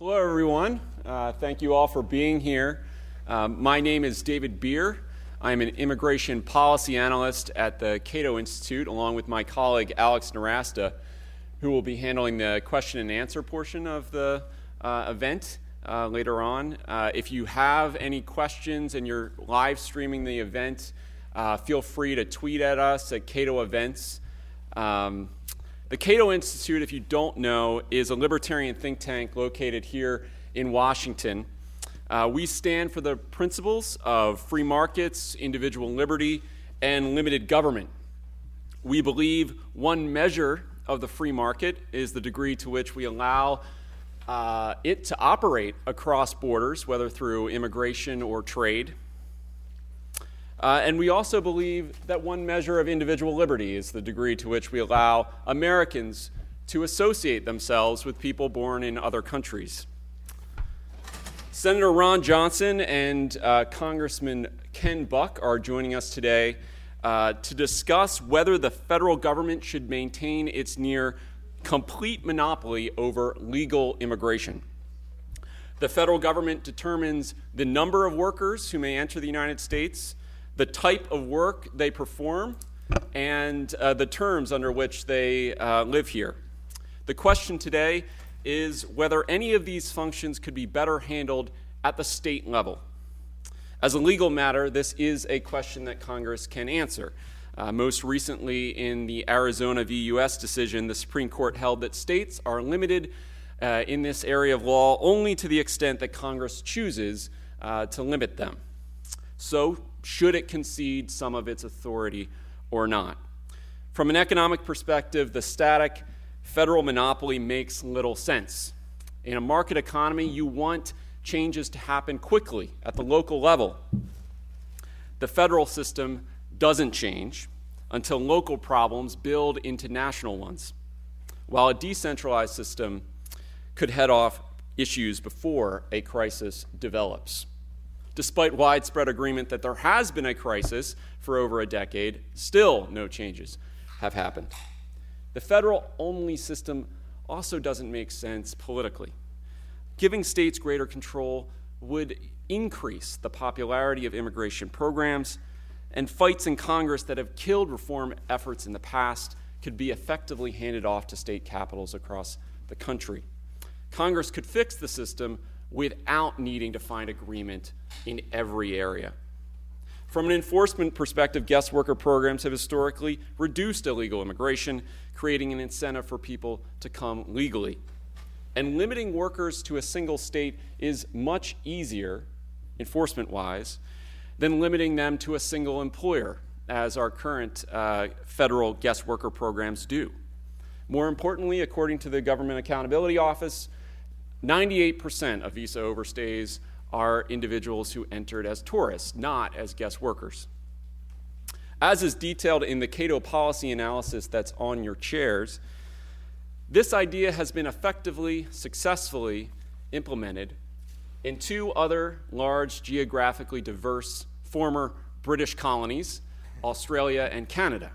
Hello, everyone. Uh, thank you all for being here. Um, my name is David Bier. I'm an immigration policy analyst at the Cato Institute, along with my colleague Alex Nowrasteh, who will be handling the question and answer portion of the uh, event uh, later on. Uh, if you have any questions and you're live streaming the event, uh, feel free to tweet at us at Cato Events. Um, the Cato Institute, if you don't know, is a libertarian think tank located here in Washington. Uh, we stand for the principles of free markets, individual liberty, and limited government. We believe one measure of the free market is the degree to which we allow uh, it to operate across borders, whether through immigration or trade. Uh, and we also believe that one measure of individual liberty is the degree to which we allow Americans to associate themselves with people born in other countries. Senator Ron Johnson and uh, Congressman Ken Buck are joining us today uh, to discuss whether the federal government should maintain its near complete monopoly over legal immigration. The federal government determines the number of workers who may enter the United States the type of work they perform, and uh, the terms under which they uh, live here. The question today is whether any of these functions could be better handled at the state level. As a legal matter, this is a question that Congress can answer. Uh, most recently, in the Arizona v. U.S. decision, the Supreme Court held that states are limited uh, in this area of law only to the extent that Congress chooses uh, to limit them. So, should it concede some of its authority or not? From an economic perspective, the static federal monopoly makes little sense. In a market economy, you want changes to happen quickly at the local level. The federal system doesn't change until local problems build into national ones, while a decentralized system could head off issues before a crisis develops despite widespread agreement that there has been a crisis for over a decade, still no changes have happened. The federal only system also doesn't make sense politically. Giving states greater control would increase the popularity of immigration programs, and fights in Congress that have killed reform efforts in the past could be effectively handed off to state capitals across the country. Congress could fix the system without needing to find agreement in every area. From an enforcement perspective, guest worker programs have historically reduced illegal immigration, creating an incentive for people to come legally. And limiting workers to a single state is much easier, enforcement wise, than limiting them to a single employer, as our current uh, federal guest worker programs do. More importantly, according to the Government Accountability Office, 98% of visa overstays are individuals who entered as tourists, not as guest workers. As is detailed in the Cato policy analysis that's on your chairs, this idea has been effectively, successfully implemented in two other large, geographically diverse former British colonies, Australia and Canada.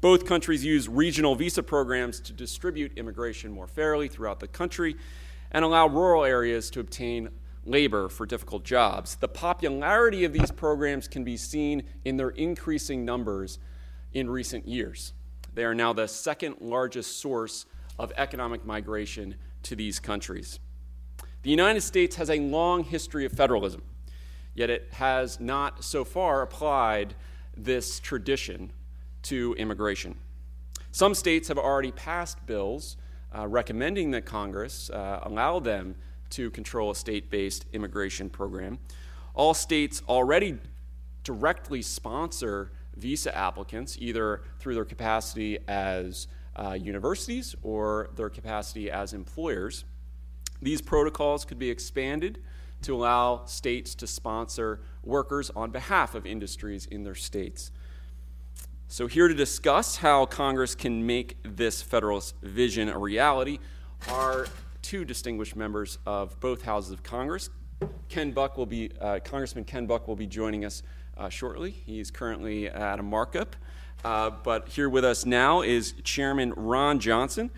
Both countries use regional visa programs to distribute immigration more fairly throughout the country and allow rural areas to obtain labor for difficult jobs. The popularity of these programs can be seen in their increasing numbers in recent years. They are now the second largest source of economic migration to these countries. The United States has a long history of federalism, yet it has not so far applied this tradition to immigration. Some states have already passed bills uh, recommending that Congress uh, allow them to control a state based immigration program. All states already directly sponsor visa applicants, either through their capacity as uh, universities or their capacity as employers. These protocols could be expanded to allow states to sponsor workers on behalf of industries in their states. So, here to discuss how Congress can make this Federalist vision a reality are two distinguished members of both houses of Congress. Ken Buck will be, uh, Congressman Ken Buck will be joining us uh, shortly. He's currently at a markup. Uh, but here with us now is Chairman Ron Johnson.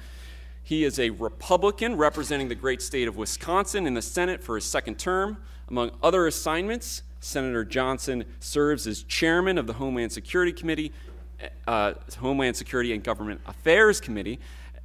He is a Republican representing the great state of Wisconsin in the Senate for his second term. Among other assignments, Senator Johnson serves as chairman of the Homeland Security Committee, uh, Homeland Security and Government Affairs Committee,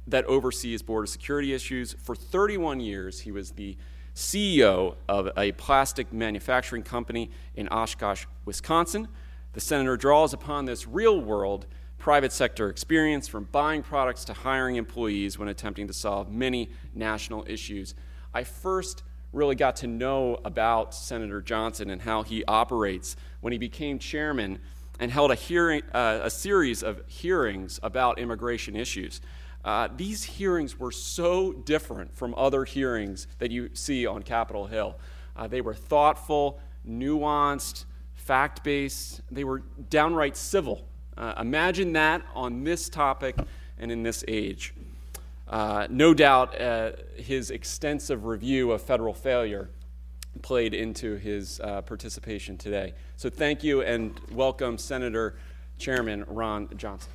that oversees border security issues. For 31 years, he was the CEO of a plastic manufacturing company in Oshkosh, Wisconsin. The senator draws upon this real world private sector experience from buying products to hiring employees when attempting to solve many national issues. I first really got to know about Senator Johnson and how he operates when he became chairman and held a, hearing, uh, a series of hearings about immigration issues. Uh, these hearings were so different from other hearings that you see on Capitol Hill. Uh, they were thoughtful, nuanced, fact based, they were downright civil. Uh, imagine that on this topic and in this age. Uh, no doubt uh, his extensive review of federal failure played into his participation today. So thank you and welcome Senator Chairman Ron Johnson.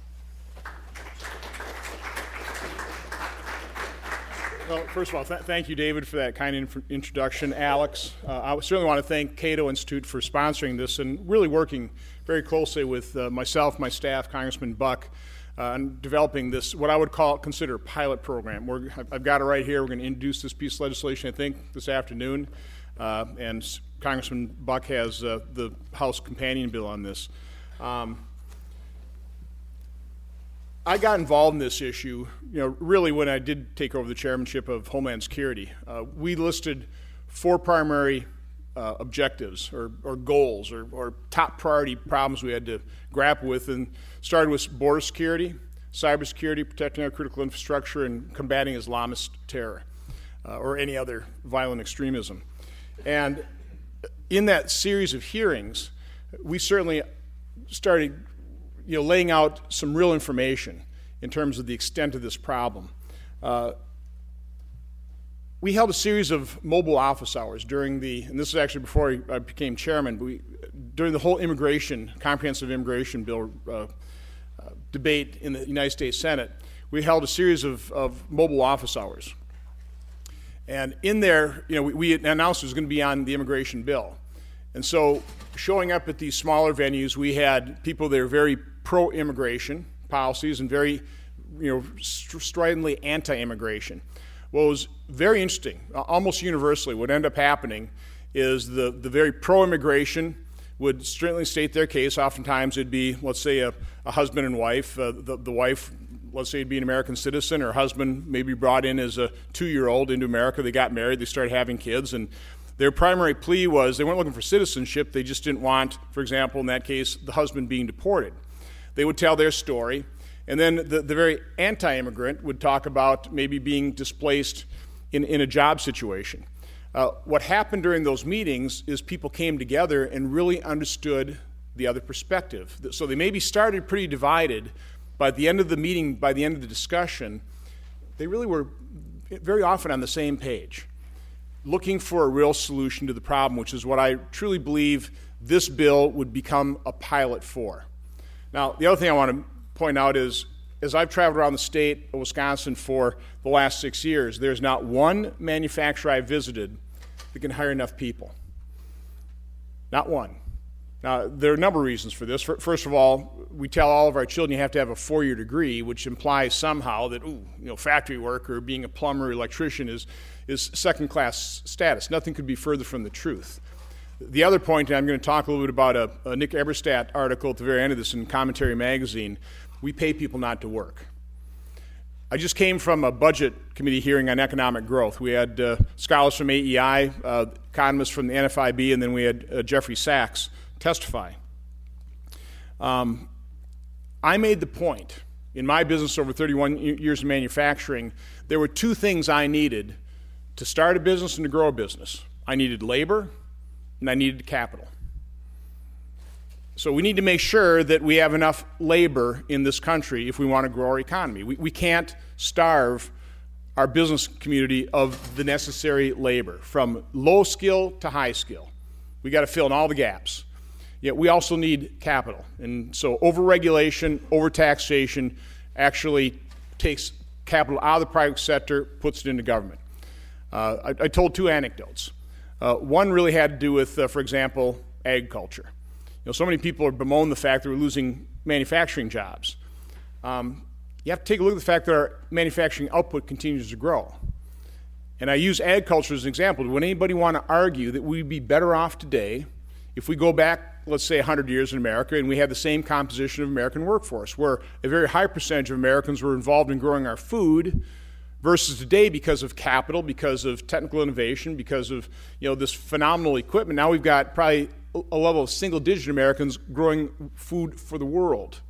Well, first of all, th- thank you, David, for that kind inf- introduction. Alex, uh, I certainly want to thank Cato Institute for sponsoring this and really working very closely with uh, myself, my staff, Congressman Buck, uh, on developing this, what I would call consider a pilot program. We're, I've got it right here. We're going to introduce this piece of legislation, I think, this afternoon. Uh, and Congressman Buck has uh, the House companion bill on this. Um, I got involved in this issue, you know, really when I did take over the chairmanship of Homeland Security. Uh, we listed four primary uh, objectives or, or goals or, or, top priority problems we had to grapple with, and started with border security, cybersecurity, protecting our critical infrastructure, and combating Islamist terror uh, or any other violent extremism. And in that series of hearings, we certainly started you know, laying out some real information in terms of the extent of this problem. Uh, we held a series of mobile office hours during the, and this is actually before I became chairman, but we, during the whole immigration, comprehensive immigration bill uh, uh, debate in the United States Senate, we held a series of, of mobile office hours. And in there, you know, we, we announced it was going to be on the immigration bill. And so, showing up at these smaller venues, we had people that are very pro immigration policies and very, you know, stridently anti immigration. What was very interesting, almost universally, what ended up happening is the, the very pro immigration would stridently state their case. Oftentimes it'd be, let's say, a, a husband and wife. Uh, the, the wife, let's say, would be an American citizen. Her husband maybe brought in as a two year old into America. They got married, they started having kids, and their primary plea was they weren't looking for citizenship, they just didn't want, for example, in that case, the husband being deported. They would tell their story. And then the, the very anti immigrant would talk about maybe being displaced in, in a job situation. Uh, what happened during those meetings is people came together and really understood the other perspective. So they maybe started pretty divided, at the end of the meeting, by the end of the discussion, they really were very often on the same page, looking for a real solution to the problem, which is what I truly believe this bill would become a pilot for. Now, the other thing I want to point out is as I've traveled around the state of Wisconsin for the last six years, there's not one manufacturer I've visited that can hire enough people. Not one. Now, there are a number of reasons for this. First of all, we tell all of our children you have to have a four year degree, which implies somehow that, ooh, you know, factory work or being a plumber or electrician is, is second class status. Nothing could be further from the truth. The other point, and I'm going to talk a little bit about a, a Nick Eberstadt article at the very end of this in Commentary Magazine. We pay people not to work. I just came from a budget committee hearing on economic growth. We had uh, scholars from AEI, uh, economists from the NFIB, and then we had uh, Jeffrey Sachs testify. Um, I made the point in my business over 31 years of manufacturing, there were two things I needed to start a business and to grow a business I needed labor and I needed capital. So we need to make sure that we have enough labor in this country if we want to grow our economy. We, we can't starve our business community of the necessary labor, from low skill to high skill. We got to fill in all the gaps. Yet we also need capital. And so overregulation, overtaxation actually takes capital out of the private sector, puts it into government. Uh, I, I, told two anecdotes. Uh, one really had to do with, uh, for example, agriculture. You know, so many people are bemoan the fact that we're losing manufacturing jobs. Um, you have to take a look at the fact that our manufacturing output continues to grow. And I use agriculture as an example. Would anybody want to argue that we'd be better off today if we go back, let's say, 100 years in America and we had the same composition of American workforce, where a very high percentage of Americans were involved in growing our food, versus today because of capital, because of technical innovation, because of you know this phenomenal equipment. Now we've got probably a level of single-digit Americans growing food for the world.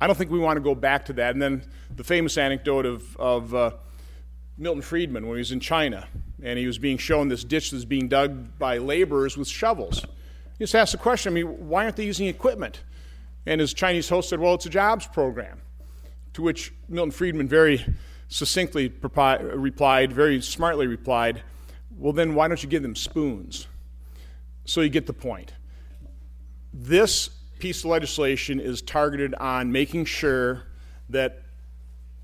I don't think we want to go back to that. And then the famous anecdote of, of uh, Milton Friedman when he was in China and he was being shown this ditch that's being dug by laborers with shovels. He just ask the question, I mean, why aren't they using equipment? And his Chinese host said, well, it's a jobs program. To which Milton Friedman very succinctly replied, very smartly replied, well, then why don't you give them spoons? So you get the point. This piece of legislation is targeted on making sure that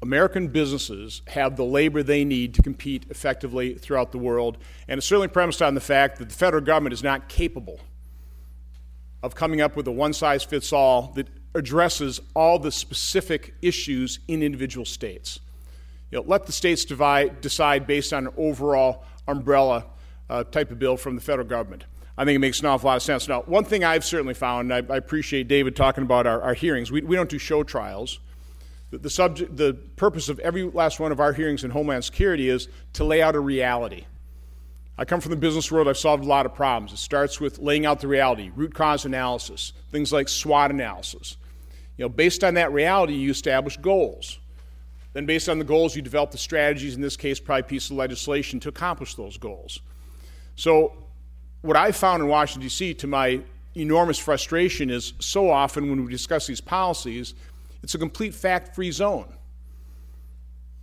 American businesses have the labor they need to compete effectively throughout the world, and it's certainly premised on the fact that the federal government is not capable of coming up with a one size fits all that addresses all the specific issues in individual states. You know, let the states divide, decide based on an overall umbrella uh, type of bill from the federal government. I think it makes an awful lot of sense. Now, one thing I've certainly found, I, I appreciate David talking about our, our hearings, we, we don't do show trials. The, the, subject, the purpose of every last one of our hearings in Homeland Security is to lay out a reality. I come from the business world, I've solved a lot of problems. It starts with laying out the reality, root cause analysis, things like SWOT analysis. You know, based on that reality, you establish goals. Then, based on the goals, you develop the strategies, in this case, probably a piece of legislation to accomplish those goals. So, what I found in Washington, D.C., to my enormous frustration, is so often when we discuss these policies, it's a complete fact free zone.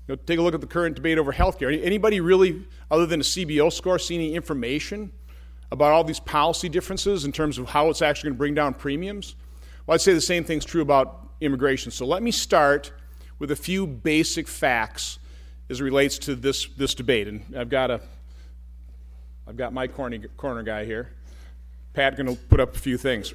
You know, take a look at the current debate over healthcare. Anybody really, other than a CBO score, see any information about all these policy differences in terms of how it's actually going to bring down premiums? Well, I'd say the same thing's true about immigration. So let me start with a few basic facts as it relates to this, this debate. And I've got, a, I've got my corner, corner guy here. Pat going to put up a few things.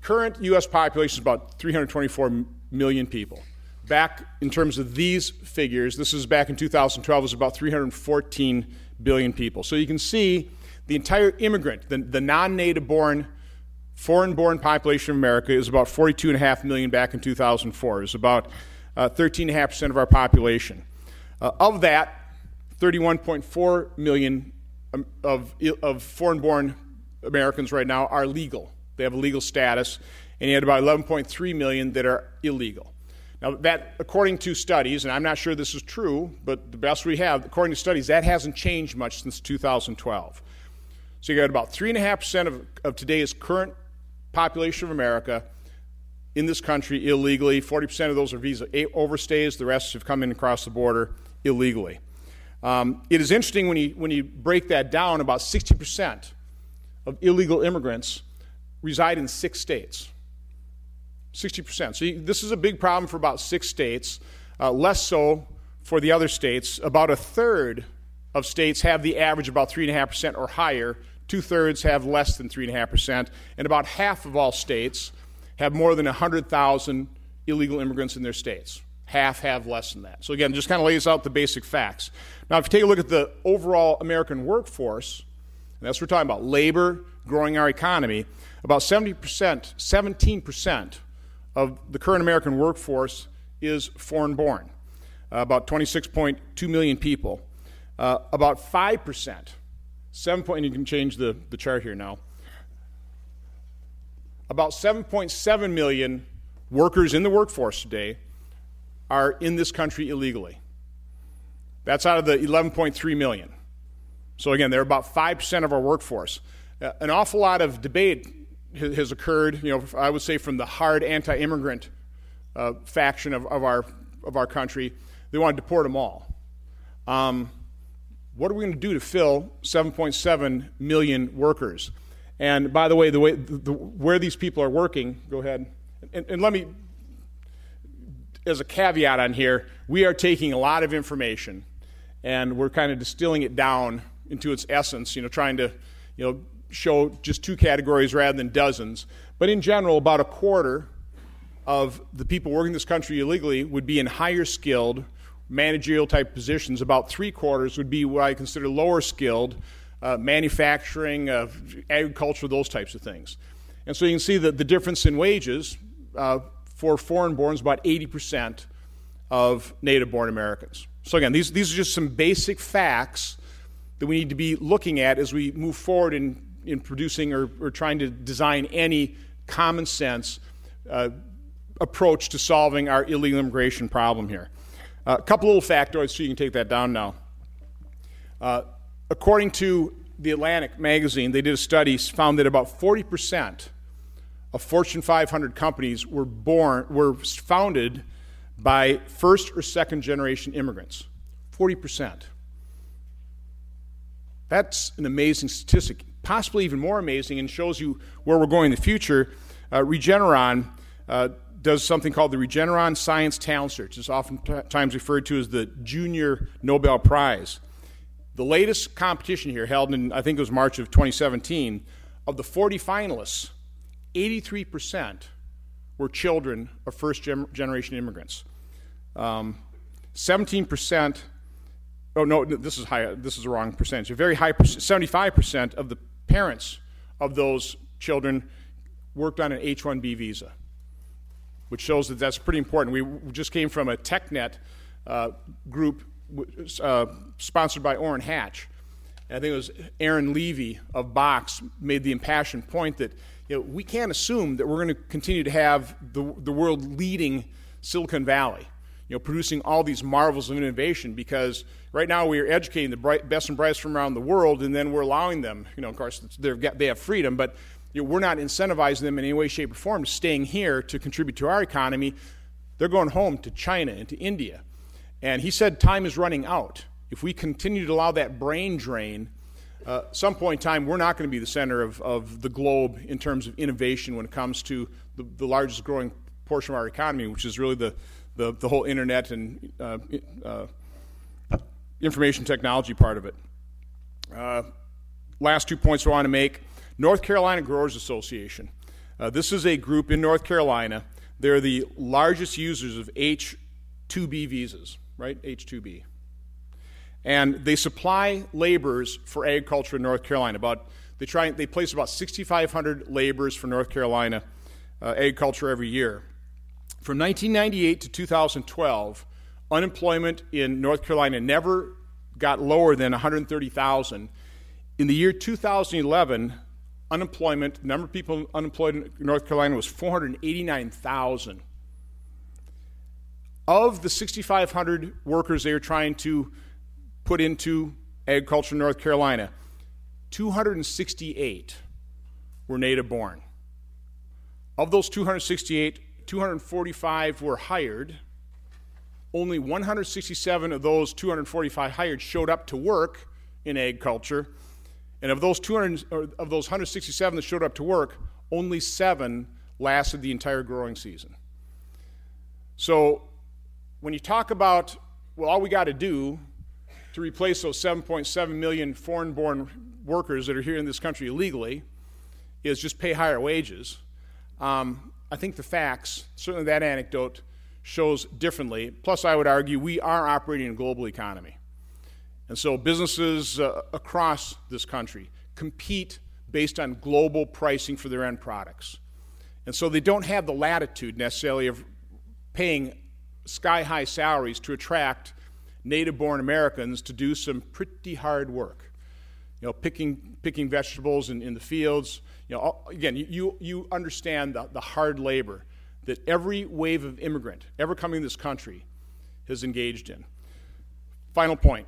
Current U.S. population is about 324 million people. Back in terms of these figures, this is back in 2012, it was about 314 billion people. So you can see the entire immigrant, the, the non native born, foreign born population of America is about 42.5 million back in 2004. It was about uh, 13.5% of our population. Uh, of that, 31.4 million um, of, of foreign born Americans right now are legal. They have a legal status, and you had about 11.3 million that are illegal. Now, that, according to studies, and I'm not sure this is true, but the best we have, according to studies, that hasn't changed much since 2012. So you got about 3.5% of, of today's current population of America in this country illegally. 40% of those are visa overstays, the rest have come in across the border illegally. Um, it is interesting when you, when you break that down, about 60% of illegal immigrants reside in six states. 60%. So this is a big problem for about six states, uh, less so for the other states. About a third of states have the average about 3.5% or higher. Two thirds have less than 3.5%. And about half of all states have more than 100,000 illegal immigrants in their states. Half have less than that. So, again, just kind of lays out the basic facts. Now, if you take a look at the overall American workforce, and that's what we're talking about labor, growing our economy, about 70%, 17% of the current American workforce is foreign born, uh, about 26.2 million people. Uh, about 5%, 7 point, you can change the, the chart here now. About 7.7 million workers in the workforce today are in this country illegally. That's out of the 11.3 million. So, again, they're about 5% of our workforce. Uh, an awful lot of debate has occurred, you know, I would say from the hard anti immigrant uh, faction of, of, our, of our country. They want to deport them all. Um, what are we going to do to fill 7.7 million workers? And by the way, the way the, the, where these people are working, go ahead. And, and let me, as a caveat on here, we are taking a lot of information and we're kind of distilling it down into its essence, you know, trying to, you know, show just two categories rather than dozens. But in general, about a quarter of the people working this country illegally would be in higher skilled, managerial type positions. About three quarters would be what I consider lower skilled, uh, manufacturing, uh, agriculture, those types of things. And so you can see that the difference in wages uh, for foreign born is about 80% of native born Americans. So, again, these, these are just some basic facts that we need to be looking at as we move forward in, in producing or, or trying to design any common sense uh, approach to solving our illegal immigration problem here. Uh, a couple little factoids so you can take that down now. Uh, according to the Atlantic magazine, they did a study, found that about 40% of Fortune 500 companies were born, were founded by first or second generation immigrants. 40%. That's an amazing statistic, possibly even more amazing, and shows you where we're going in the future. Uh, Regeneron uh, does something called the Regeneron Science Talent Search. It's oftentimes referred to as the Junior Nobel Prize. The latest competition here, held in, I think it was March of 2017, of the 40 finalists, 83% were children of first generation immigrants. Um, 17%, oh no, this is high, this is a wrong percentage. A very high, 75% of the parents of those children worked on an H 1B visa, which shows that that's pretty important. We just came from a TechNet uh, group uh, sponsored by Orrin Hatch. I think it was Aaron Levie of Box made the impassioned point that you know, we can't assume that we're going to continue to have the, the world leading Silicon Valley, you know, producing all these marvels of innovation because right now we are educating the bright, best and brightest from around the world and then we're allowing them, you know, of course, they have freedom, but you know, we're not incentivizing them in any way, shape, or form to staying here to contribute to our economy. They're going home to China and to India. And he said time is running out. If we continue to allow that brain drain, uh, some point in time, we're not going to be the center of, of the globe in terms of innovation when it comes to the, the largest growing portion of our economy, which is really the, the, the whole internet and uh, uh, information technology part of it. Uh, last two points I want to make North Carolina Growers Association. Uh, this is a group in North Carolina. They're the largest users of H 2B visas, right? H 2B and they supply laborers for agriculture in North Carolina. About they try they place about 6,500 laborers for North Carolina uh, agriculture every year. From 1998 to 2012, unemployment in North Carolina never got lower than 130,000. In the year 2011, unemployment, number of people unemployed in North Carolina was 489,000. Of the 6,500 workers they are trying to put into agriculture in North Carolina, 268 were native born. Of those 268, 245 were hired. Only 167 of those 245 hired showed up to work in agriculture. And of those 200, of those 167 that showed up to work, only seven lasted the entire growing season. So when you talk about, well, all we got to do to replace those 7.7 million foreign born workers that are here in this country illegally is just pay higher wages. Um, I think the facts, certainly that anecdote, shows differently. Plus, I would argue we are operating in a global economy. And so businesses uh, across this country compete based on global pricing for their end products. And so they don't have the latitude necessarily of paying sky high salaries to attract native born Americans to do some pretty hard work. You know, picking, picking vegetables in, in the fields. You know, again, you, you understand the, the hard labor that every wave of immigrant ever coming to this country has engaged in. Final point.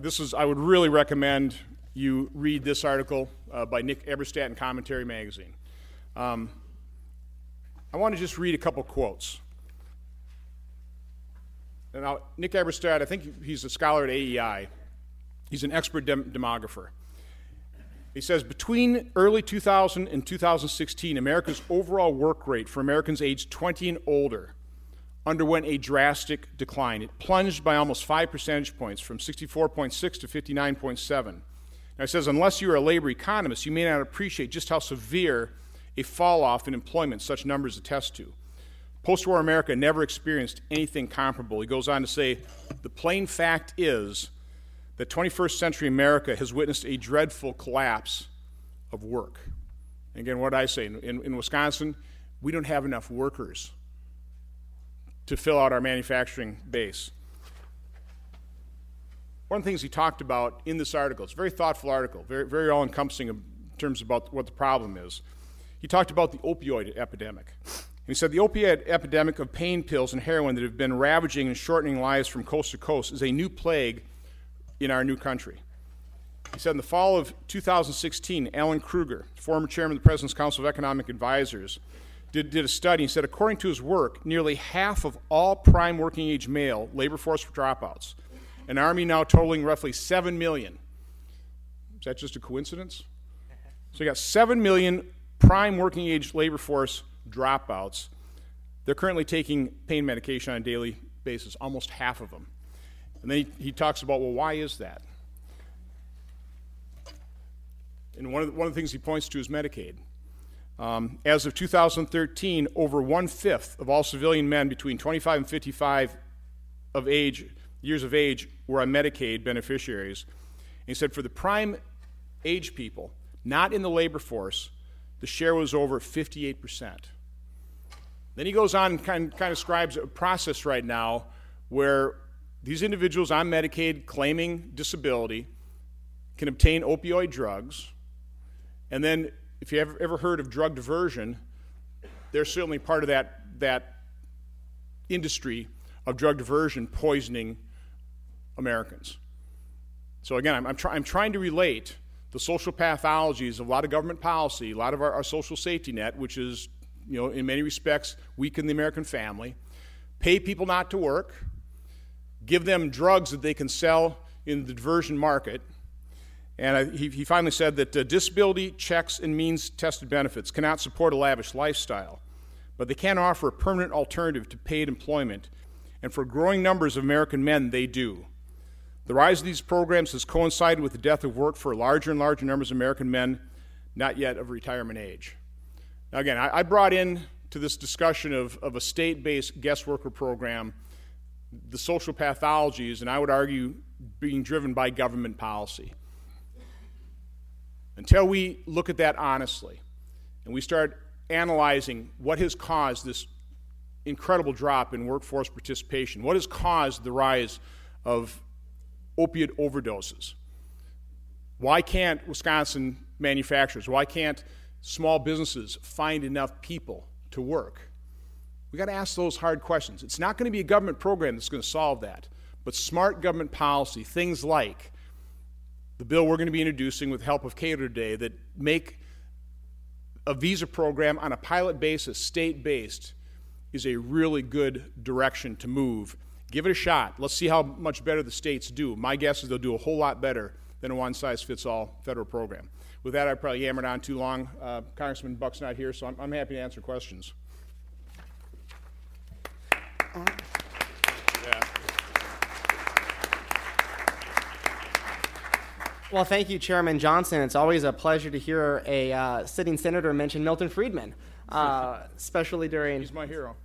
This is, I would really recommend you read this article uh, by Nick Eberstadt in Commentary Magazine. Um, I want to just read a couple quotes. Now, Nick Eberstadt, I think he's a scholar at AEI. He's an expert dem- demographer. He says between early 2000 and 2016, America's overall work rate for Americans aged 20 and older underwent a drastic decline. It plunged by almost five percentage points from 64.6 to 59.7. Now, it says, unless you're a labor economist, you may not appreciate just how severe a fall off in employment such numbers attest to. Post war America never experienced anything comparable. He goes on to say, the plain fact is that 21st century America has witnessed a dreadful collapse of work. Again, what I say in, in Wisconsin, we don't have enough workers to fill out our manufacturing base. One of the things he talked about in this article, it's a very thoughtful article, very, very all encompassing in terms about what the problem is. He talked about the opioid epidemic. He said the opioid epidemic of pain pills and heroin that have been ravaging and shortening lives from coast to coast is a new plague in our new country. He said in the fall of 2016, Alan Krueger, former chairman of the President's Council of Economic Advisors, did, did a study. He said, according to his work, nearly half of all prime working age male labor force dropouts, an army now totaling roughly 7 million. Is that just a coincidence? So you got 7 million prime working age labor force dropouts. They're currently taking pain medication on a daily basis, almost half of them. And then he, he talks about, well, why is that? And one of, the, one of the things he points to is Medicaid. Um, as of 2013, over one fifth of all civilian men between 25 and 55 of age, years of age were on Medicaid beneficiaries. And he said for the prime age people, not in the labor force, the share was over 58%. Then he goes on and kind, kind of describes a process right now where these individuals on Medicaid claiming disability can obtain opioid drugs. And then, if you ever, ever heard of drug diversion, they're certainly part of that, that industry of drug diversion poisoning Americans. So, again, I'm, I'm, try, I'm trying to relate the social pathologies of a lot of government policy, a lot of our, our social safety net, which is, you know, in many respects, weaken the American family, pay people not to work give them drugs that they can sell in the diversion market. And he, finally said that uh, disability checks and means tested benefits cannot support a lavish lifestyle, but they can offer a permanent alternative to paid employment. And for growing numbers of American men, they do. The rise of these programs has coincided with the death of work for larger and larger numbers of American men, not yet of retirement age. Now, again, I, I brought in to this discussion of, of a state based guest worker program the social pathologies, and I would argue being driven by government policy. Until we look at that honestly and we start analyzing what has caused this incredible drop in workforce participation, what has caused the rise of opiate overdoses, why can't Wisconsin manufacturers, why can't small businesses find enough people to work? We got to ask those hard questions. It's not going to be a government program that's going to solve that, but smart government policy, things like the bill we're going to be introducing with help of Cato today that make a visa program on a pilot basis, state based, is a really good direction to move. Give it a shot. Let's see how much better the states do. My guess is they'll do a whole lot better than a one size fits all federal program. With that, I probably yammered on too long. Uh, Congressman Buck's not here, so I'm, I'm happy to answer questions. Well, thank you, Chairman Johnson. It's always a pleasure to hear a uh, sitting senator mention Milton Friedman, uh, especially during. He's my hero.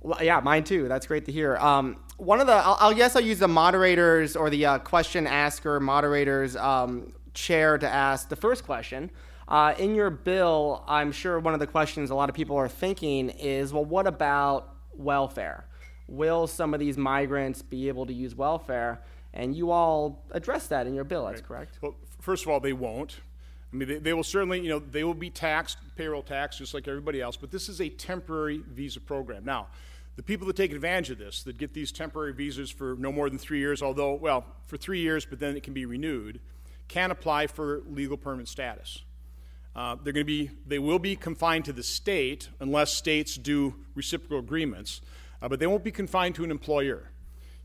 Well, yeah, mine too. That's great to hear. Um, one of the, I'll, I'll, guess I'll use the moderators or the uh, question asker moderators um, chair to ask the first question. Uh, in your bill, I'm sure one of the questions a lot of people are thinking is, well, what about welfare? Will some of these migrants be able to use welfare? And you all address that in your bill, that's right. correct? Well, first of all, they won't. I mean, they, they, will certainly, you know, they will be taxed, payroll tax, just like everybody else, but this is a temporary visa program. Now, the people that take advantage of this, that get these temporary visas for no more than three years, although, well, for three years, but then it can be renewed, can apply for legal permanent status. Uh, they're going to be, they will be confined to the state unless states do reciprocal agreements, uh, but they won't be confined to an employer.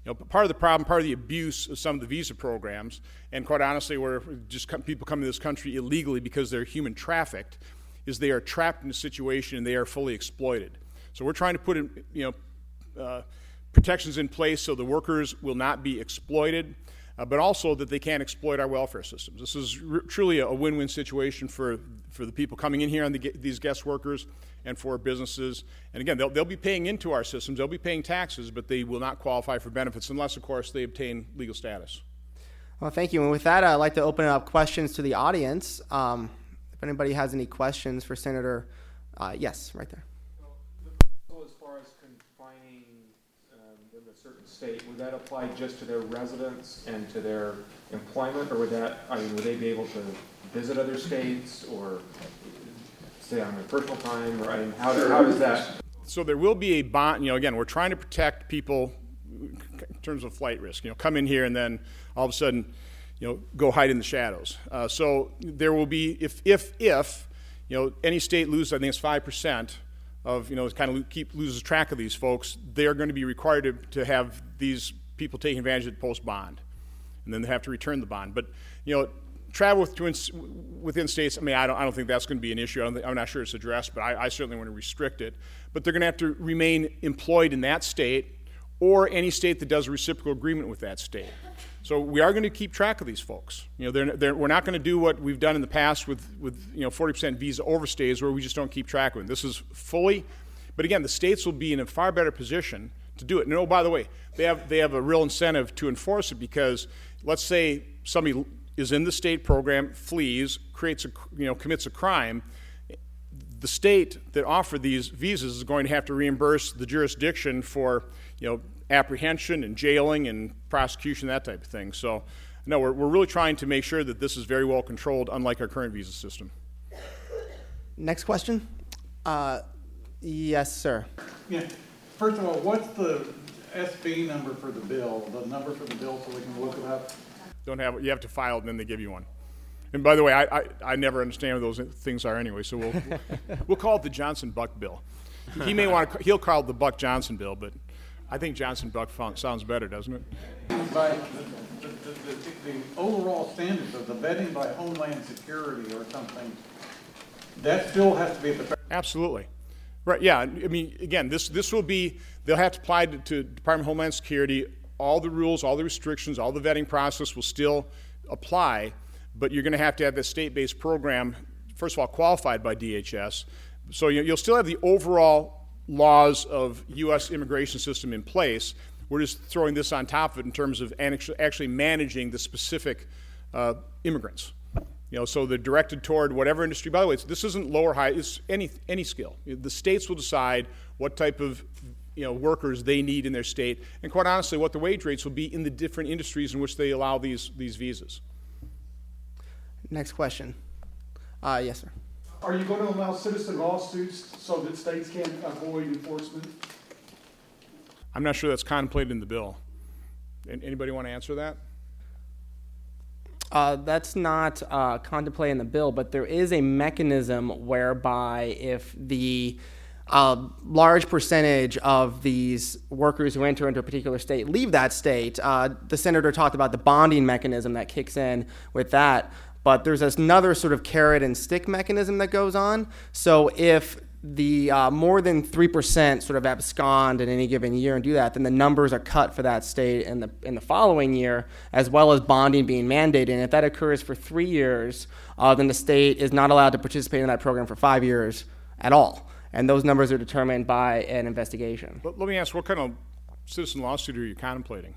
You know, part of the problem, part of the abuse of some of the visa programs, and quite honestly, where just people come to this country illegally because they're human trafficked, is they are trapped in a situation and they are fully exploited. So we're trying to put in, you know, uh, protections in place so the workers will not be exploited, uh, but also that they can't exploit our welfare systems. This is r- truly a, win win situation for, for the people coming in here and the, these guest workers and for businesses. And again, they'll, they'll be paying into our systems, they'll be paying taxes, but they will not qualify for benefits unless, of course, they obtain legal status. Well, thank you. And with that, I'd like to open up questions to the audience. Um, if anybody has any questions for Senator, uh, yes, right there. So as far as confining um, them a certain state, would that apply just to their residence and to their employment, or would that, I mean, would they be able to visit other states or stay on their personal time, or I mean, how, how does that? So there will be a bond, you know, again, we're trying to protect people in terms of flight risk. You know, come in here and then all of a sudden, you know, go hide in the shadows. Uh, so there will be, if, if, if, you know, any state loses, I think it's 5% of, you know, kind of keep loses track of these folks, they're going to be required to, to have these people taking advantage of the post bond. And then they have to return the bond. But, you know, travel with, within states, I mean, I don't, I don't think that's going to be an issue. I am not sure it's addressed, but I, I certainly want to restrict it. But they're going to have to remain employed in that state or any state that does a reciprocal agreement with that state. So we are going to keep track of these folks. You know, they're, they're, we're not going to do what we've done in the past with, with you know 40% visa overstays where we just don't keep track of them. This is fully, but again, the states will be in a far better position to do it. And oh, by the way, they have, they have a real incentive to enforce it because let's say somebody is in the state program, flees, creates a, you know, commits a crime, the state that offered these visas is going to have to reimburse the jurisdiction for, you know, apprehension and jailing and prosecution, that type of thing. So, no, we're, we're really trying to make sure that this is very well controlled, unlike our current visa system. Next question. Uh, yes, sir. Yeah. First of all, what's the SB number for the bill? The number for the bill so we can look it up? don't have you have to file it and then they give you one. And by the way, I, I, I never understand what those things are anyway, so we'll we'll call it the Johnson Buck bill. He may want to he'll call it the Buck Johnson bill, but I think Johnson Buck sounds better, doesn't it? By the, the, the, the, overall standards of the vetting by Homeland Security or something, that still has to be at the absolutely. Right, yeah. I mean, again, this, this will be, they'll have to apply to, to Department of Homeland Security all the rules, all the restrictions, all the vetting process will still apply, but you're going to have to have the state based program, first of all, qualified by DHS. So you'll still have the overall laws of U.S. immigration system in place. We're just throwing this on top of it in terms of actually managing the specific uh, immigrants. You know, so they're directed toward whatever industry. By the way, this isn't lower high; it's any any skill. The states will decide what type of you know, workers they need in their state, and quite honestly, what the wage rates will be in the different industries in which they allow these, these visas. Next question. Uh, yes, sir. Are you going to allow citizen lawsuits so that states can avoid enforcement? I'm not sure that's contemplated in the bill. Anybody want to answer that? Uh, that's not uh, contemplated in the bill, but there is a mechanism whereby if the a large percentage of these workers who enter into a particular state leave that state. Uh, the senator talked about the bonding mechanism that kicks in with that, but there's another sort of carrot and stick mechanism that goes on. So if the uh, more than 3% sort of abscond in any given year and do that, then the numbers are cut for that state in the, in the following year, as well as bonding being mandated. And if that occurs for three years, uh, then the state is not allowed to participate in that program for five years at all and those numbers are determined by an investigation. Let, let me ask, what kind of citizen lawsuit are you contemplating?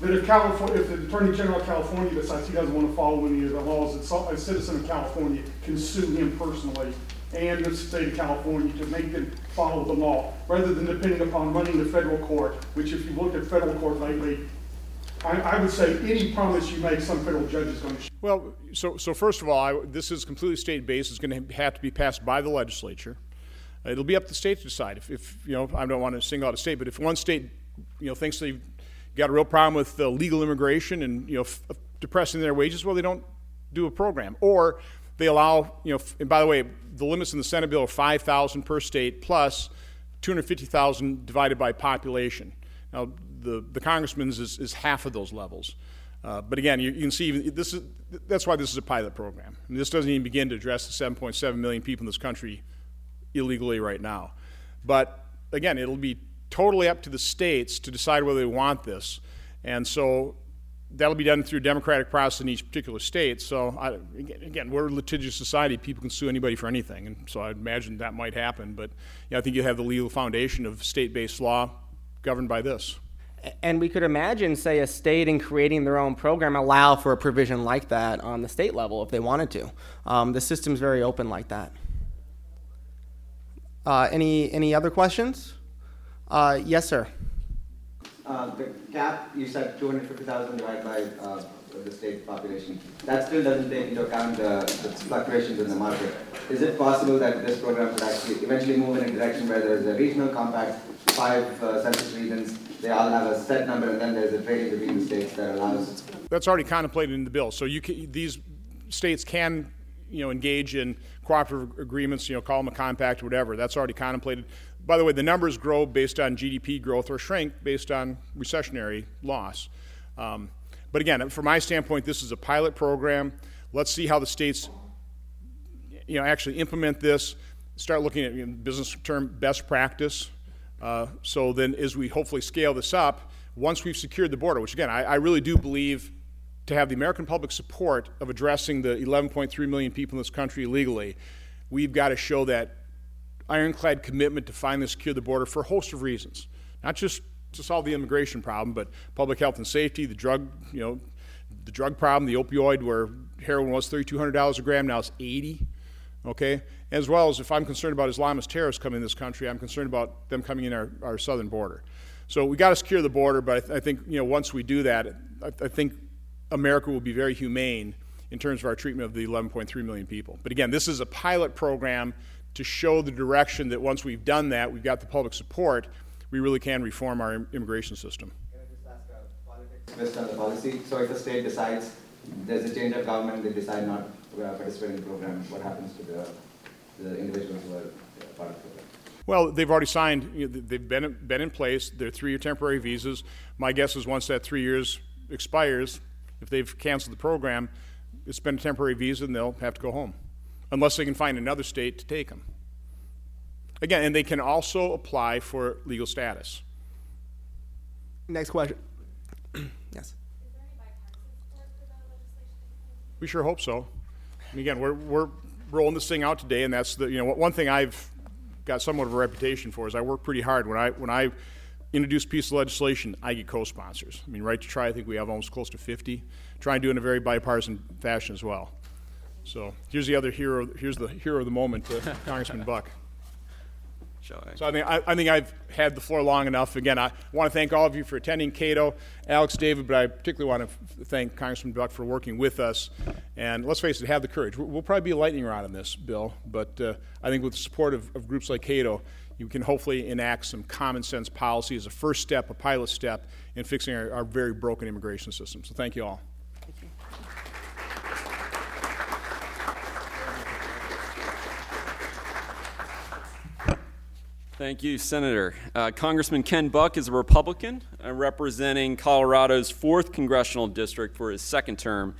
That if California, if the Attorney General of California decides he doesn't want to follow any of the laws, that a citizen of California can sue him personally and the state of California to make them follow the law, rather than depending upon running the federal court, which if you look at federal court lately, I, I, would say any promise you make, some federal judge is going to. Well, so, so first of all, I, this is completely state based. It's going to have to be passed by the legislature. It'll be up to the state to decide. If, if you know, I don't want to single out a state, but if one state, you know, thinks they've got a real problem with legal immigration and you know depressing their wages, well, they don't do a program, or they allow, you know. And by the way, the limits in the Senate bill are five thousand per state plus two hundred fifty thousand divided by population. Now, the, the congressman's is, is half of those levels. Uh, but again, you, you, can see this is, that's why this is a pilot program. This doesn't even begin to address the 7.7 million people in this country illegally right now. But again, it'll be totally up to the states to decide whether they want this. And so that'll be done through democratic process in each particular state. So I, again, we're a litigious society. People can sue anybody for anything, and so I imagine that might happen. But yeah, I think you have the legal foundation of state-based law governed by this. And we could imagine, say, a state in creating their own program allow for a provision like that on the state level if they wanted to. Um, the system's very open like that. Uh, any any other questions? Uh, yes, sir. Uh, the cap, you said 250,000 divided by uh, the state population. That still doesn't take into account the, the, fluctuations in the market. Is it possible that this program could actually eventually move in a direction where there's a regional compact, five uh, census regions, they all have a set number, and then there's a trading between the states that allows. That's already contemplated in the bill. So you can, these states can, you know, engage in cooperative agreements. You know, call them a compact whatever. That's already contemplated. By the way, the numbers grow based on GDP growth or shrink based on recessionary loss. Um, but again, from my standpoint, this is a pilot program. Let's see how the states, you know, actually implement this. Start looking at you know, business term best practice. Uh, so then, as we hopefully scale this up, once we've secured the border, which again, I, I really do believe to have the American public support of addressing the 11.3 million people in this country illegally, we've got to show that ironclad commitment to finally secure the border for a host of reasons. Not just to solve the immigration problem, but public health and safety, the drug, you know, the drug problem, the opioid, where heroin was $3,200 a gram, now it's 80 okay? As well as if I'm concerned about Islamist terrorists coming in this country, I'm concerned about them coming in our, our southern border. So we got to secure the border, but I, th- I, think you know once we do that, I, I, think America will be very humane in terms of our treatment of the 11.3 million people. But again, this is a pilot program to show the direction that once we've done that, we've got the public support, we really can reform our immigration system. Can I just ask a politics based on the policy? So if the state decides there's a change of government, they decide not to uh, participate in the program, what happens to the, the individuals who are part of the program? Well, they've already signed, you know, they've been, been in place, they're three year temporary visas. My guess is once that three years expires, if they've canceled the program, it's been a temporary visa and they'll have to go home unless they can find another state to take them. Again, and they can also apply for legal status. Next question. yes. We sure hope so. And again, we're, we're rolling this thing out today, and that's the you know one thing I've got somewhat of a reputation for is I work pretty hard when I when I introduce a piece of legislation, I get co-sponsors. I mean, right to try, I think we have almost close to 50. Try and do it in a very bipartisan fashion as well. So here's the other hero. Here's the hero of the moment, uh, Congressman Buck. So I think I, I, think I've had the floor long enough. Again, I want to thank all of you for attending Cato, Alex, David, but I particularly want to f- thank Congressman Buck for working with us. And let's face it, have the courage. We'll probably be a lightning rod on this bill, but uh, I think with the support of, of groups like Cato, you can hopefully enact some common sense policy as a first step, a pilot step in fixing our, our very broken immigration system. So thank you all. Thank you, Senator. Uh, Congressman Ken Buck is a Republican uh, representing Colorado's 4th Congressional District for his second term.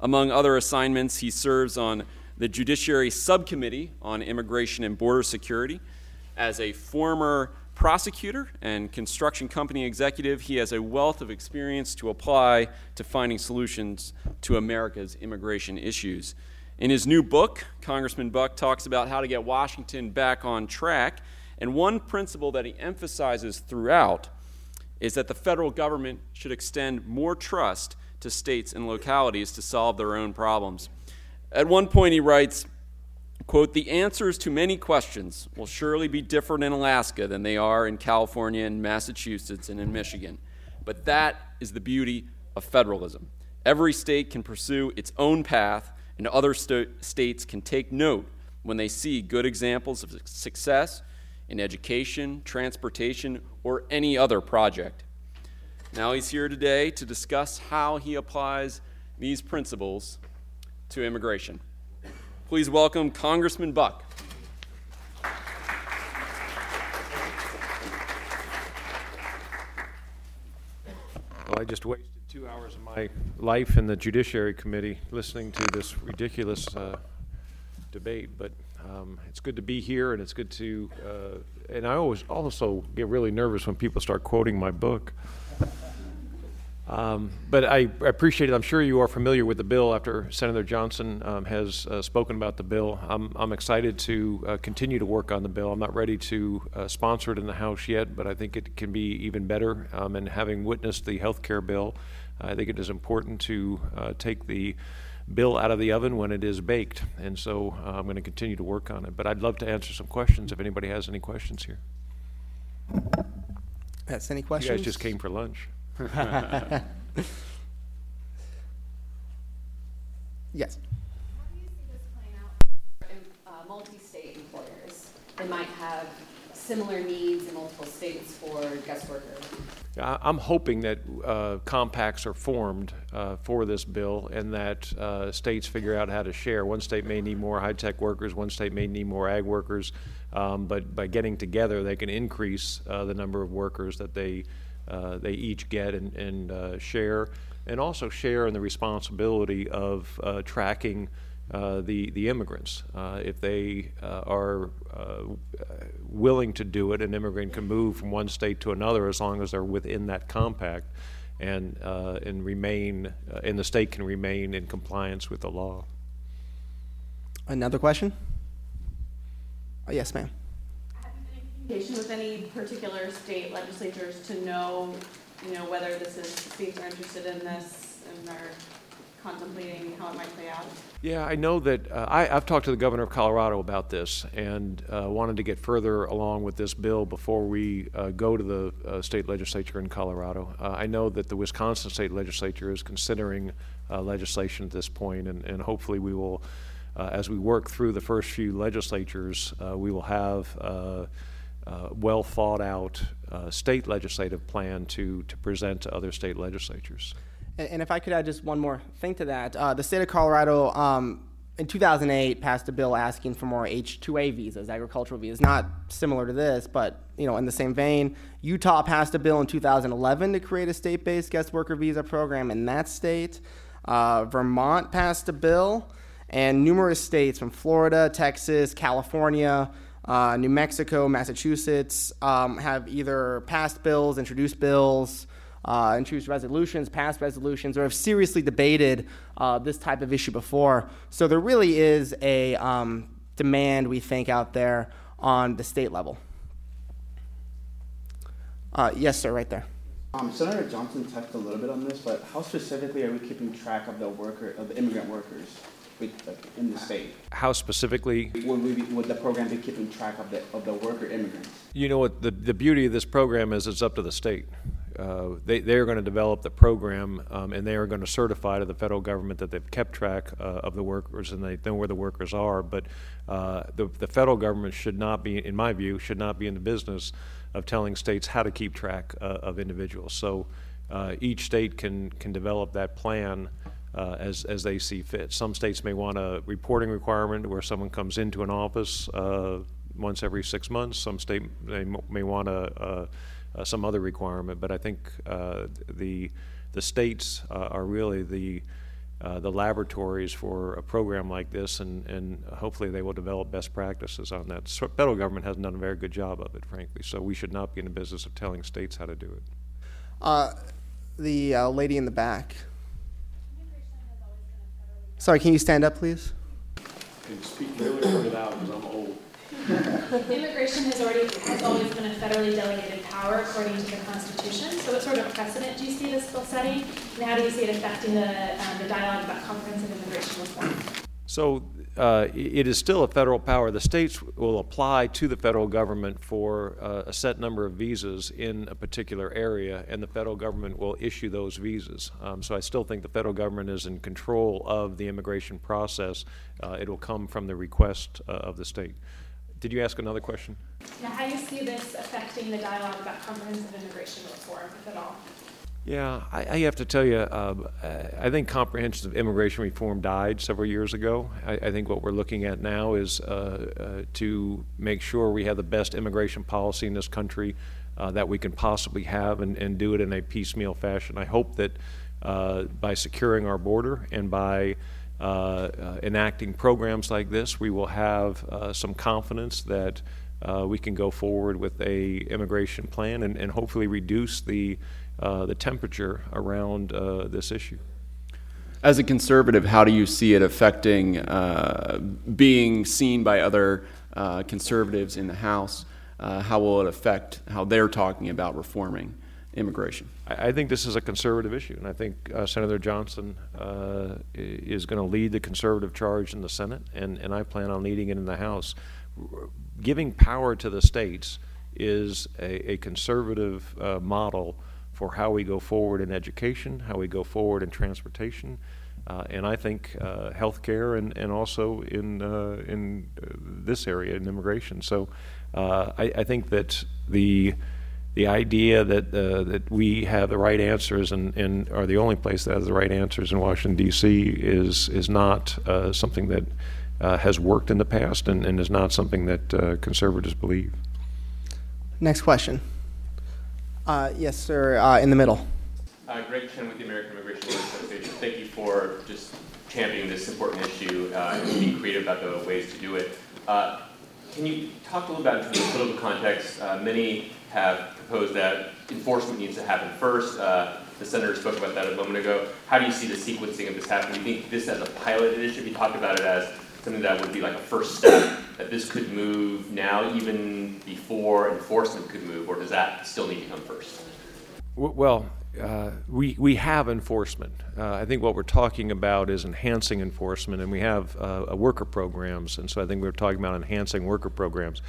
Among other assignments, he serves on the Judiciary Subcommittee on Immigration and Border Security. As a former prosecutor and construction company executive, he has a wealth of experience to apply to finding solutions to America's immigration issues. In his new book, Congressman Buck talks about how to get Washington back on track and one principle that he emphasizes throughout is that the federal government should extend more trust to states and localities to solve their own problems. At one point, he writes, quote, the answers to many questions will surely be different in Alaska than they are in California and Massachusetts and in Michigan. But that is the beauty of federalism. Every state can pursue its own path, and other st- states can take note when they see good examples of success in education, transportation, or any other project. Now he's here today to discuss how he applies these principles to immigration. Please welcome Congressman Buck. Well, I just wasted two hours of my life in the Judiciary Committee listening to this ridiculous uh, debate, but Um, it's good to be here, and it's good to. Uh, and I always also get really nervous when people start quoting my book. Um, but I, appreciate it. I'm sure you are familiar with the bill after Senator Johnson um, has uh, spoken about the bill. I'm, I'm excited to uh, continue to work on the bill. I'm not ready to uh, sponsor it in the House yet, but I think it can be even better. Um, and having witnessed the health care bill, I think it is important to uh, take the bill out of the oven when it is baked. And so uh, I'm going to continue to work on it. But I'd love to answer some questions if anybody has any questions here. Yes, any questions? You guys just came for lunch. yes. How do you see this playing out uh, multi-state employers? They might have similar needs in multiple states for guest workers. I'm hoping that uh, compacts are formed uh, for this bill and that uh, states figure out how to share. One state may need more high tech workers, one state may need more ag workers, um, but by getting together, they can increase uh, the number of workers that they uh, they each get and, and uh, share, and also share in the responsibility of tracking uh, the the immigrants. Uh, if they uh, are uh, willing to do it, an immigrant can move from one state to another as long as they're within that compact, and uh, and remain, and the state can remain in compliance with the law. Another question? Oh, yes, ma'am Have you been in communication with any particular state legislatures to know, you know, whether this is, states are interested in this and are contemplating how it might play out? Yeah, I know that uh, I, have talked to the governor of Colorado about this and uh, wanted to get further along with this bill before we uh, go to the uh, state legislature in Colorado. Uh, I know that the Wisconsin state legislature is considering uh, legislation at this point, and, and hopefully we will, as we work through the first few legislatures, we will have uh, well thought out uh, state legislative plan to, to present to other state legislatures. And, if I could add just one more thing to that, uh, the state of Colorado um, in 2008 passed a bill asking for more H-2A visas, agricultural visas, not similar to this, but you know in the same vein. Utah passed a bill in 2011 to create a state-based guest worker visa program in that state. Uh, Vermont passed a bill, and numerous states from Florida, Texas, California uh, New Mexico, Massachusetts um, have either passed bills, introduced bills, uh, introduced resolutions, passed resolutions, or have seriously debated uh, this type of issue before. So there really is a um, demand, we think, out there on the state level. Uh, yes, sir, right there. Um, Senator Johnson touched a little bit on this, but how specifically are we keeping track of the worker of the immigrant workers? in the state? How specifically? Would, we be, would the program be keeping track of the, of the worker immigrants? You know what, the, the beauty of this program is it's up to the state. Uh, they, they're going to develop the program um, and they are going to certify to the federal government that they've kept track uh, of the workers and they know where the workers are. But uh, the, the federal government should not be, in my view, should not be in the business of telling states how to keep track uh, of individuals. So uh, each state can, can develop that plan uh, as, as they see fit. Some states may want a reporting requirement where someone comes into an office uh, once every six months. Some state may, may want a, a, some other requirement, but I think uh, the the states uh, are really the uh, the laboratories for a program like this, and, and hopefully they will develop best practices on that. So federal government hasn't done a very good job of it, frankly. So we should not be in the business of telling states how to do it. Uh, the lady in the back. Sorry, can you stand up, please? Can you speak really, really loud because I'm old. Immigration has already has always been a federally delegated power according to the Constitution. So, what sort of precedent do you see this bill setting, and how do you see it affecting the, um, the dialogue about comprehensive immigration reform? So, uh, it is still a federal power. The states will apply to the federal government for uh, a set number of visas in a particular area, and the federal government will issue those visas. Um, so I still think the federal government is in control of the immigration process. Uh, it will come from the request uh, of the state. Did you ask another question? Now, how do you see this affecting the dialogue about comprehensive immigration reform, if at all? Yeah, I, I, have to tell you, uh, I think comprehensive immigration reform died several years ago. I, I think what we're looking at now is uh, uh, to make sure we have the best immigration policy in this country uh, that we can possibly have and, and, do it in a piecemeal fashion. I hope that uh, by securing our border and by enacting programs like this, we will have uh, some confidence that uh, we can go forward with a immigration plan and, and hopefully reduce the, uh, the temperature around uh, this issue. As a conservative, how do you see it affecting uh, being seen by other uh, conservatives in the House? Uh, how will it affect how they're talking about reforming immigration? I, I think this is a conservative issue, and I think uh, Senator Johnson uh, is going to lead the conservative charge in the Senate, and, and I plan on leading it in the House. R- Giving power to the states is a, a conservative uh, model for how we go forward in education, how we go forward in transportation, uh, and I think uh, healthcare and, and also in, uh, in uh, this area in immigration. So uh, I, I think that the the idea that uh, that we have the right answers and, and are the only place that has the right answers in Washington D.C. is is not uh, something that uh, has worked in the past and, and is not something that uh, conservatives believe. Next question. Uh, yes, sir, uh, in the middle. Uh, Greg Chen with the American Immigration Law Association. Thank you for just championing this important issue uh, and being creative about the ways to do it. Uh, can you talk a little about in terms of political context? Uh, many have proposed that enforcement needs to happen first. Uh, the senator spoke about that a moment ago. How do you see the sequencing of this happening? Do you think this as a pilot initiative? You talked about it as something that would be like a first step, that this could move now even before enforcement could move, or does that still need to come first? Well, uh, we, we have enforcement. Uh, I think what we're talking about is enhancing enforcement, and we have uh, worker programs, and so I think we're talking about enhancing worker programs.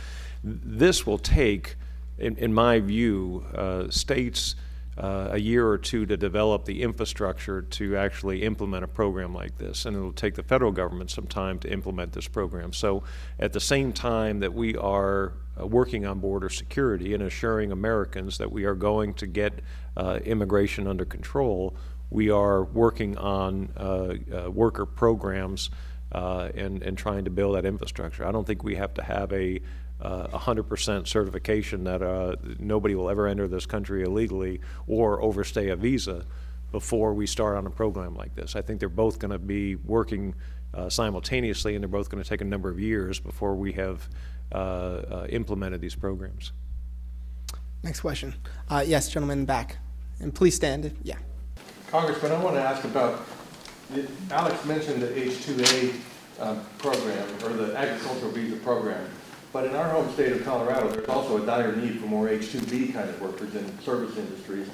This will take, in, in my view, uh, states uh, a year or two to develop the infrastructure to actually implement a program like this, and it'll take the federal government some time to implement this program. So, at the same time that we are uh, working on border security and assuring Americans that we are going to get uh, immigration under control, we are working on uh, uh, worker programs uh, and, and trying to build that infrastructure. I don't think we have to have a 100% certification that uh, nobody will ever enter this country illegally or overstay a visa before we start on a program like this. I think they're both going to be working uh, simultaneously, and they're both going to take a number of years before we have uh, uh, implemented these programs. Next question. Uh, yes, gentlemen, in the back. And please stand. if- Yeah. Congressman, I want to ask about, Alex mentioned the H-2A um, program, or the agricultural visa program. But in our home state of Colorado, there's also a dire need for more H-2B kind of workers in service industries,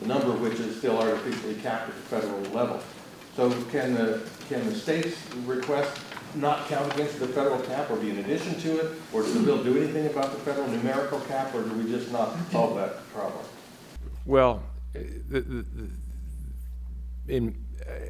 the number of which is still artificially capped at the federal level. So can the, can the states request not count against the federal cap or be in addition to it? Or does the bill do anything about the federal numerical cap, or do we just not solve that problem? Well, uh, the, the, the- in,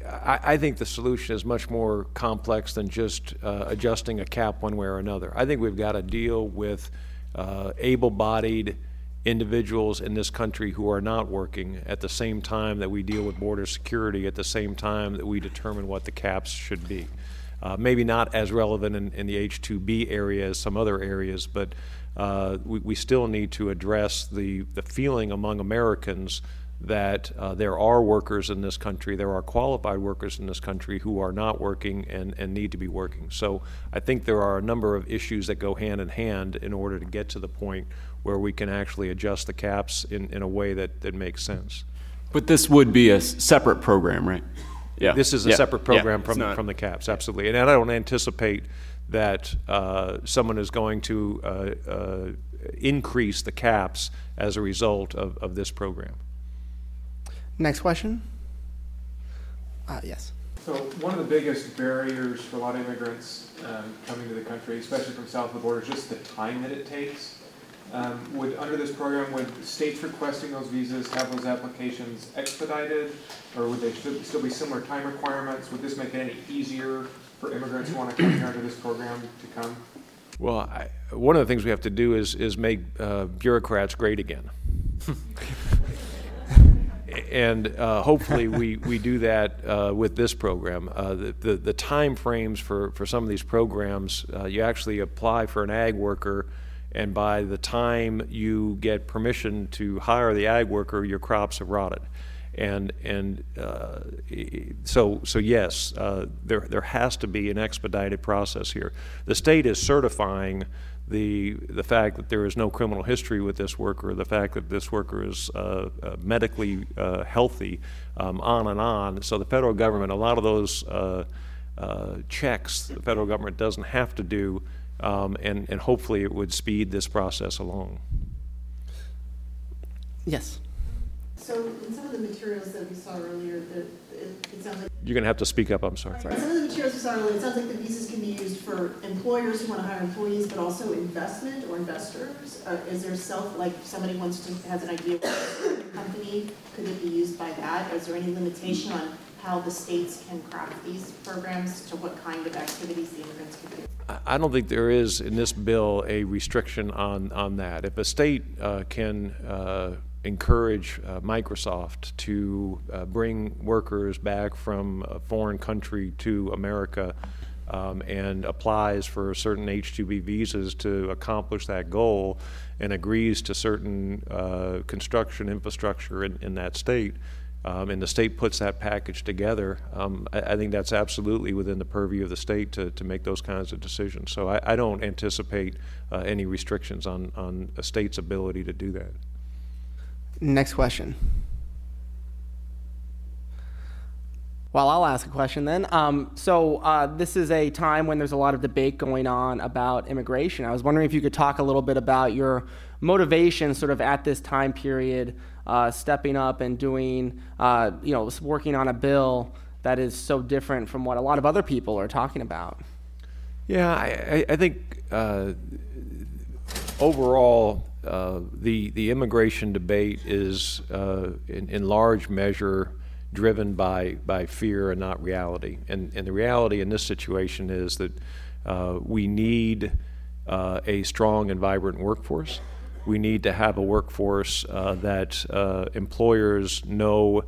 I, I think the solution is much more complex than just uh, adjusting a cap one way or another. I think we've got to deal with uh, able-bodied individuals in this country who are not working at the same time that we deal with border security, at the same time that we determine what the caps should be. Uh, maybe not as relevant in, in the H-2B area as some other areas, but uh, we, we still need to address the, the feeling among Americans that uh, there are workers in this country, there are qualified workers in this country who are not working and, and need to be working. So I think there are a number of issues that go hand in hand in order to get to the point where we can actually adjust the caps in, in a way that, that makes sense. But this would be a separate program, right? Yeah. This is a Yeah. separate program It's from, not- from the caps, absolutely. And I don't anticipate that uh, someone is going to uh, uh, increase the caps as a result of, of this program. Next question. Uh, yes. So one of the biggest barriers for a lot of immigrants um, coming to the country, especially from south of the border, is just the time that it takes. Um, would under this program, would states requesting those visas have those applications expedited, or would they still, still be similar time requirements? Would this make it any easier for immigrants who want to come here under this program to come? Well, I, one of the things we have to do is, is make uh, bureaucrats great again. and uh, hopefully we, we do that uh, with this program. Uh, the, the, the time frames for, for some of these programs, uh, you actually apply for an ag worker, and by the time you get permission to hire the ag worker, your crops have rotted. And, and uh, so, so yes, uh, there, there has to be an expedited process here. The state is certifying the, the fact that there is no criminal history with this worker, the fact that this worker is uh, uh, medically uh, healthy, um, on and on. So the federal government, a lot of those uh, uh, checks, the federal government doesn't have to do, um, and, and hopefully it would speed this process along. Yes. So in some of the materials that we saw earlier, the, it, sounds like. You're going to have to speak up, I'm sorry. Some of the materials saw earlier, it sounds like the visas can be used for employers who want to hire employees, but also investment or investors. Uh, is there self, like somebody wants to, has an idea of a company, could it be used by that? Is there any limitation on how the states can craft these programs to what kind of activities the immigrants can do? I don't think there is in this bill a restriction on, on that. If a state uh, can uh, encourage uh, Microsoft to uh, bring workers back from a foreign country to America um, and applies for certain H-2B visas to accomplish that goal and agrees to certain uh, construction infrastructure in, in that state, um, and the state puts that package together, um, I, I, think that's absolutely within the purview of the state to, to make those kinds of decisions. So I, I don't anticipate uh, any restrictions on, on a state's ability to do that. Next question. Well, I'll ask a question then. Um, so, uh, this is a time when there's a lot of debate going on about immigration. I was wondering if you could talk a little bit about your motivation, sort of at this time period, uh, stepping up and doing, uh, you know, working on a bill that is so different from what a lot of other people are talking about. Yeah, I, I think uh, overall, uh, the the immigration debate is uh, in, in, large measure driven by by fear and not reality. And and the reality in this situation is that uh, we need uh, a strong and vibrant workforce. We need to have a workforce uh, that employers know.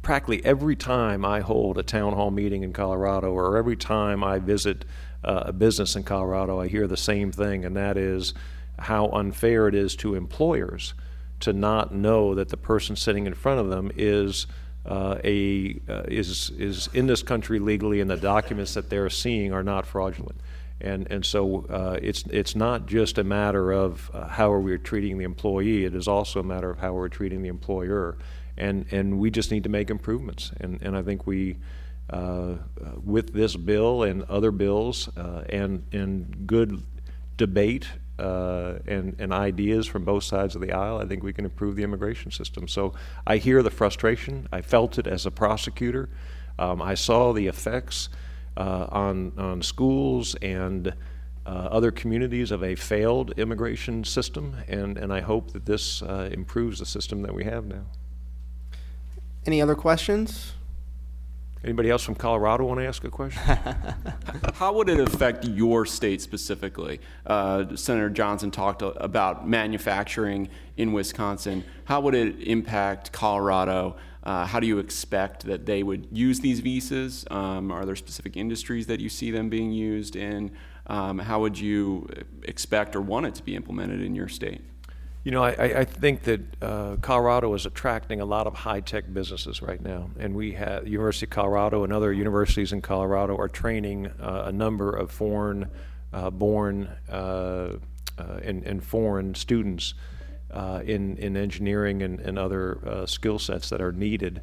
practically every time I hold a town hall meeting in Colorado, or every time I visit a business in Colorado, I hear the same thing, and that is how unfair it is to employers to not know that the person sitting in front of them is uh, a uh, is is in this country legally, and the documents that they're seeing are not fraudulent. And and so uh, it's it's not just a matter of uh, how are we treating the employee. It is also a matter of how we're treating the employer. And and we just need to make improvements. And and I think we. Uh, with this bill and other bills uh, and and good debate uh, and, and ideas from both sides of the aisle, I think we can improve the immigration system. So I hear the frustration. I felt it as a prosecutor. Um, I saw the effects uh, on, on schools and uh, other communities of a failed immigration system, and, and I hope that this uh, improves the system that we have now. Any other questions? Anybody else from Colorado want to ask a question? How would it affect your state specifically? Uh, Senator Johnson talked about manufacturing in Wisconsin. How would it impact Colorado? Uh, how do you expect that they would use these visas? Um, are there specific industries that you see them being used in? Um, how would you expect or want it to be implemented in your state? You know, I, I think that uh, Colorado is attracting a lot of high-tech businesses right now, and we have University of Colorado and other universities in Colorado are training uh, a number of foreign-born uh, uh, uh, and, and, foreign students uh, in in engineering and, and other skill sets that are needed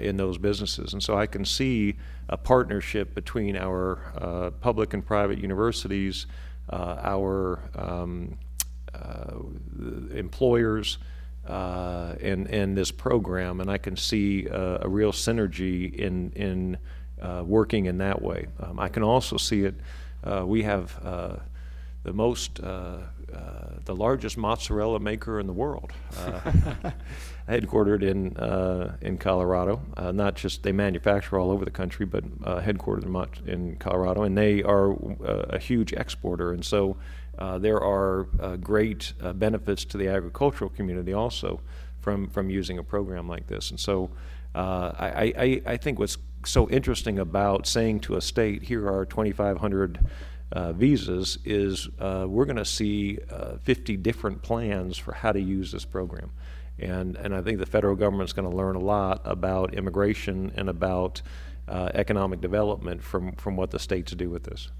in those businesses. And so I can see a partnership between our public and private universities, our um, employers uh, and and this program, and I can see uh, a real synergy in in working in that way. Um, I can also see it. we have the most the largest mozzarella maker in the world, uh, headquartered in uh, in Colorado. Uh, not just they manufacture all over the country, but headquartered in, in, Colorado, and they are a huge exporter. And so uh, there are uh, great uh, benefits to the agricultural community also from, from using a program like this. And so uh, I, I, I, think what's so interesting about saying to a state, here are 2,500 uh, visas, is we're going to see 50 different plans for how to use this program. And, and I think the federal government's going to learn a lot about immigration and about economic development from, from what the states do with this.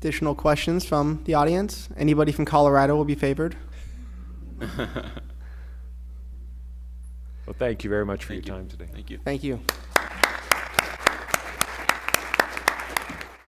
Additional questions from the audience? Anybody from Colorado will be favored? Well, thank you very much for your time today. Thank you. Thank you.